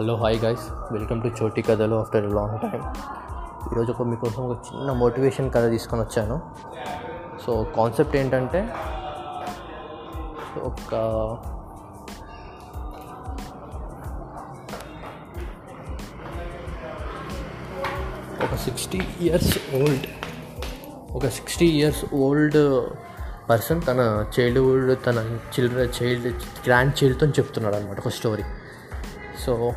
Hello hi guys welcome to Choti Kathalu after a long time ఈరోజు ఒక మీకోసం ఒక చిన్న మోటివేషన్ కథ తీసుకొని వచ్చాను. సో కాన్సెప్ట్ ఏంటంటే ఒక ఒక సిక్స్టీ ఇయర్స్ ఓల్డ్ ఒక సిక్స్టీ ఇయర్స్ ఓల్డ్ పర్సన్ తన చైల్డ్హుడ్ తన చిల్డ్రన్ చైల్డ్ గ్రాండ్ చైల్డ్తో చెప్తున్నాడు అనమాట ఒక స్టోరీ సో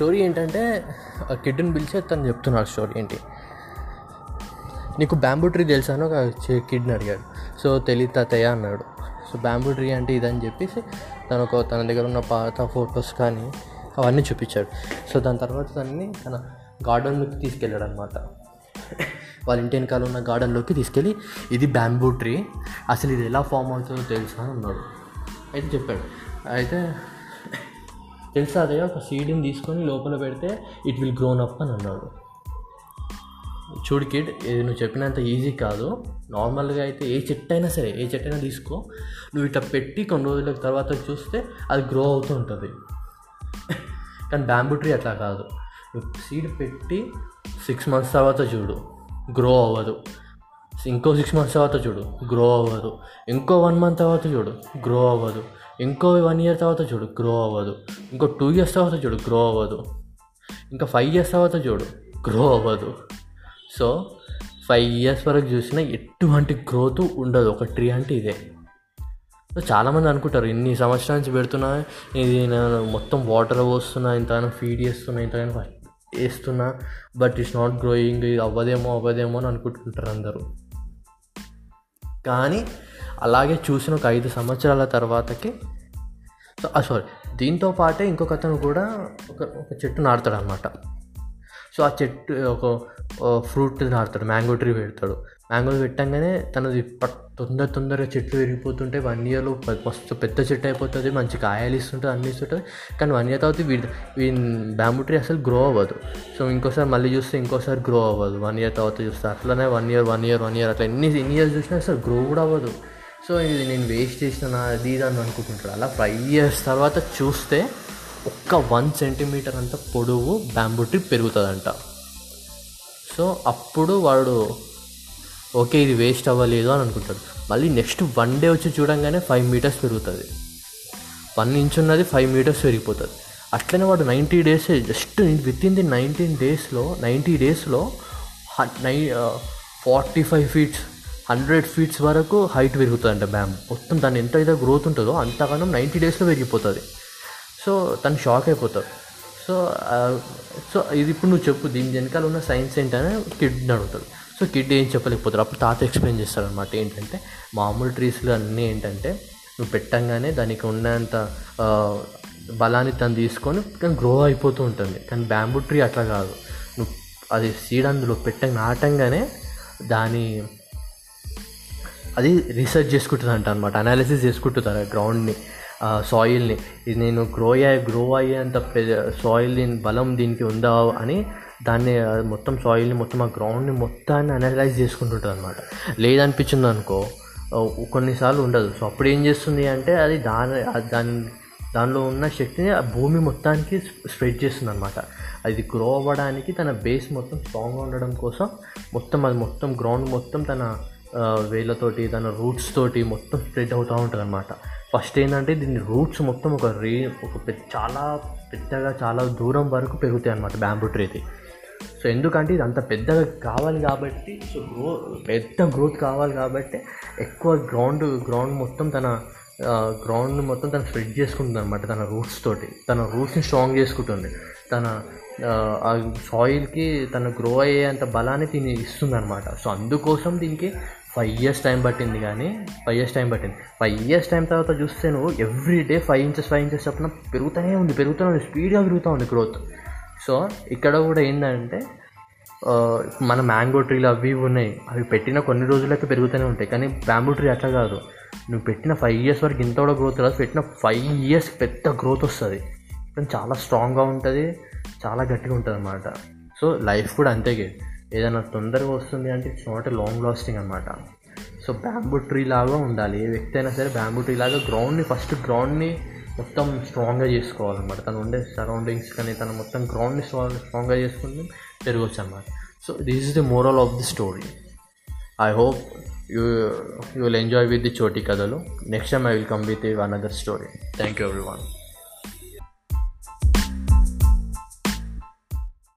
స్టోరీ ఏంటంటే ఆ కిడ్ని పిలిచి తను చెప్తున్నాడు స్టోరీ ఏంటి? నీకు బ్యాంబూ ట్రీ తెలుసాను ఒక కిడ్ని అడిగాడు. సో తెలియదు తాతయ్య అన్నాడు. సో బ్యాంబూ ట్రీ అంటే ఇదని చెప్పేసి తను ఒక తన దగ్గర ఉన్న పాత ఫొటోస్ కానీ అవన్నీ చూపించాడు. సో దాని తర్వాత తనని తన గార్డెన్లోకి తీసుకెళ్ళాడు అనమాట వాళ్ళ ఇంటి వెనకాల ఉన్న గార్డెన్లోకి తీసుకెళ్ళి ఇది బ్యాంబూ ట్రీ అసలు ఇది ఎలా ఫామ్ అవుతుందో తెలుసా అన్నాడు. అయితే చెప్పాడు. అయితే తెలుసా అదే ఒక సీడ్ని తీసుకొని లోపల పెడితే ఇట్ విల్ గ్రోన్ అప్ అని అన్నాడు. చూడు కిడ్ ఇది నువ్వు చెప్పినంత ఈజీ కాదు. నార్మల్గా అయితే ఏ చెట్టు అయినా సరే ఏ చెట్టు అయినా తీసుకో. నువ్వు ఇట్లా పెట్టి కొన్ని రోజుల తర్వాత చూస్తే అది గ్రో అవుతూ ఉంటుంది. కానీ బ్యాంబూ ట్రీ అట్లా కాదు. నువ్వు సీడ్ పెట్టి సిక్స్ మంత్స్ తర్వాత చూడు గ్రో అవ్వదు. ఇంకో సిక్స్ మంత్స్ తర్వాత చూడు గ్రో అవ్వదు. ఇంకో వన్ మంత్ తర్వాత చూడు గ్రో అవ్వదు. ఇంకో వన్ ఇయర్ తర్వాత చూడు గ్రో అవ్వదు. ఇంకో టూ ఇయర్స్ తర్వాత చూడు గ్రో అవ్వదు. ఇంకా ఫైవ్ ఇయర్స్ తర్వాత చూడు గ్రో అవ్వదు. సో ఫైవ్ ఇయర్స్ వరకు చూసినా ఎటువంటి గ్రోత్ ఉండదు. ఒక ట్రీ అంటే ఇదే. సో చాలామంది అనుకుంటారు ఇన్ని సంవత్సరాల నుంచి పెడుతున్నా ఇది నేను మొత్తం వాటర్ పోస్తున్నా ఇంతగానో ఫీడ్ చేస్తున్నా ఇంతగానో వేస్తున్నా బట్ ఇట్స్ నాట్ గ్రోయింగ్ ఇది అవ్వదేమో అవ్వదేమో అని అనుకుంటుంటారు అందరూ. కానీ అలాగే చూసిన ఒక ఐదు సంవత్సరాల తర్వాతకి సో సారీ దీంతో పాటే ఇంకొక అతను కూడా ఒక ఒక చెట్టు నాటుతాడు అనమాట సో ఆ చెట్టు ఒక ఫ్రూట్ నాటుతాడు మ్యాంగో ట్రీ పెడతాడు. మ్యాంగో పెట్టంగానే తనది తొందర తొందరగా చెట్లు పెరిగిపోతుంటే వన్ ఇయర్లో మస్తు పెద్ద చెట్టు అయిపోతుంది మంచి కాయలు ఇస్తుంటుంది అన్ని ఇస్తుంటుంది. కానీ వన్ ఇయర్ తర్వాత వీడి వీడి బ్యాంబూ ట్రీ అసలు గ్రో అవ్వదు. సో ఇంకోసారి మళ్ళీ చూస్తే ఇంకోసారి గ్రో అవ్వదు. వన్ ఇయర్ తర్వాత చూస్తే అట్లనే one year one year one year అట్లా ఎన్ని ఎన్ని ఇయర్స్ చూసినా అసలు గ్రో కూడా అవ్వదు. సో ఇది నేను వేస్ట్ చేసిన అది ఇది అని అనుకుంటుంటాడు. అలా ఫైవ్ ఇయర్స్ తర్వాత చూస్తే ఒక్క వన్ సెంటీమీటర్ అంత పొడవు బ్యాంబూ ట్రీ పెరుగుతుందంట. సో అప్పుడు వాడు ఓకే ఇది వేస్ట్ అవ్వలేదు అని అనుకుంటాడు. మళ్ళీ నెక్స్ట్ వన్ డే వచ్చి చూడంగానే ఫైవ్ మీటర్స్ పెరుగుతుంది. వన్ ఇంచ్ ఉన్నది ఫైవ్ మీటర్స్ పెరిగిపోతుంది. అట్లనే వాడు ninety days just within the nineteen డేస్లో నైంటీ డేస్లో నై forty five feets hundred feets వరకు హైట్ పెరుగుతుందంట బ్యామ్ మొత్తం దాన్ని ఎంత అయితే గ్రోత్ ఉంటుందో అంతగానం నైంటీ డేస్లో పెరిగిపోతుంది. సో తను షాక్ అయిపోతాడు. సో సో ఇది ఇప్పుడు నువ్వు చెప్పు దీని వెనకాల ఉన్న సైన్స్ ఏంటనే కిడ్ని అడుగుతాడు. సో కిడ్ ఏం చెప్పలేకపోతారు అప్పుడు తాత ఎక్స్ప్లెయిన్ చేస్తారు అనమాట ఏంటంటే మామూలు ట్రీస్లో అన్నీ ఏంటంటే నువ్వు పెట్టంగానే దానికి ఉన్నంత బలాన్ని తను తీసుకొని కానీ గ్రో అయిపోతూ ఉంటుంది. కానీ బ్యాంబూ ట్రీ అట్లా కాదు. నువ్వు అది సీడ్ అందులో పెట్ట నాటంగానే దాని అది రీసెర్చ్ చేసుకుంటుంది అంట అనమాట అనాలిసిస్ చేసుకుంటుంటారు గ్రౌండ్ని సాయిల్ని ఇది నేను గ్రో అయ్యే గ్రో అయ్యేంత సాయిల్ దీని బలం దీనికి ఉందా అని దాన్ని మొత్తం సాయిల్ని మొత్తం ఆ గ్రౌండ్ని మొత్తాన్ని అనలైజ్ చేసుకుంటుంటుంది అనమాట లేదనిపించింది అనుకో కొన్నిసార్లు ఉండదు. సో అప్పుడు ఏం చేస్తుంది అంటే అది దాని దాని దానిలో ఉన్న శక్తిని ఆ భూమి మొత్తానికి స్ప్రెడ్ చేస్తుంది అనమాట అది గ్రో అవ్వడానికి తన బేస్ మొత్తం స్ట్రాంగ్గా ఉండడం కోసం మొత్తం అది మొత్తం గ్రౌండ్ మొత్తం తన వేళ్ళతోటి తన రూట్స్ తోటి మొత్తం స్ప్రెడ్ అవుతూ ఉంటుంది అనమాట ఫస్ట్ ఏంటంటే దీని రూట్స్ మొత్తం ఒక రే ఒక పెద్ద చాలా పెద్దగా చాలా దూరం వరకు పెరుగుతాయి అనమాట బ్యాంబూ అయితే. సో ఎందుకంటే ఇది అంత పెద్దగా కావాలి కాబట్టి సో గ్రో పెద్ద గ్రోత్ కావాలి కాబట్టి ఎక్కువ గ్రౌండ్ గ్రౌండ్ మొత్తం తన గ్రౌండ్ మొత్తం తను స్ప్రెడ్ చేసుకుంటుంది అనమాట తన రూట్స్ తోటి. తన రూట్స్ని స్ట్రాంగ్ చేసుకుంటుంది. తన ఆ సాయిల్కి తన గ్రో అయ్యే అంత బలాన్ని దీన్ని ఇస్తుంది అనమాట సో అందుకోసం దీనికి ఫైవ్ ఇయర్స్ టైం పట్టింది కానీ ఫైవ్ ఇయర్స్ టైం పట్టింది. ఫైవ్ ఇయర్స్ టైం తర్వాత చూస్తే నువ్వు every day five inches five inches చొప్పున పెరుగుతూనే ఉంది పెరుగుతూనే ఉంది స్పీడ్గా పెరుగుతూ ఉంది గ్రోత్ సో ఇక్కడ కూడా ఏంటంటే మన మ్యాంగో ట్రీలు అవి ఉన్నాయి. అవి పెట్టిన కొన్ని రోజులైతే పెరుగుతూనే ఉంటాయి కానీ బ్యాంబూ ట్రీ అట్లా కాదు. నువ్వు పెట్టిన ఫైవ్ ఇయర్స్ వరకు ఇంత కూడా గ్రోత్ రాదు పెట్టిన ఫైవ్ ఇయర్స్ పెద్ద గ్రోత్ వస్తుంది. చాలా స్ట్రాంగ్గా ఉంటుంది చాలా గట్టిగా ఉంటుంది అన్నమాట సో లైఫ్ కూడా అంతే ఏదైనా తొందరగా వస్తుంది అంటే it's not a long lasting అనమాట సో బ్యాంబూ ట్రీ లాగా ఉండాలి. ఏ వ్యక్తి అయినా సరే బ్యాంబూ ట్రీ లాగా గ్రౌండ్ని ఫస్ట్ గ్రౌండ్ని మొత్తం స్ట్రాంగ్గా చేసుకోవాలన్నమాట. తను ఉండే సరౌండింగ్స్ కానీ తను మొత్తం గ్రౌండ్ని స్ట్రాంగ్గా చేసుకుంటే పెరగచ్చు అన్నమాట so this is the moral of the story I hope you you will enjoy with the Choti Kathalu next time I will come with another story thank you everyone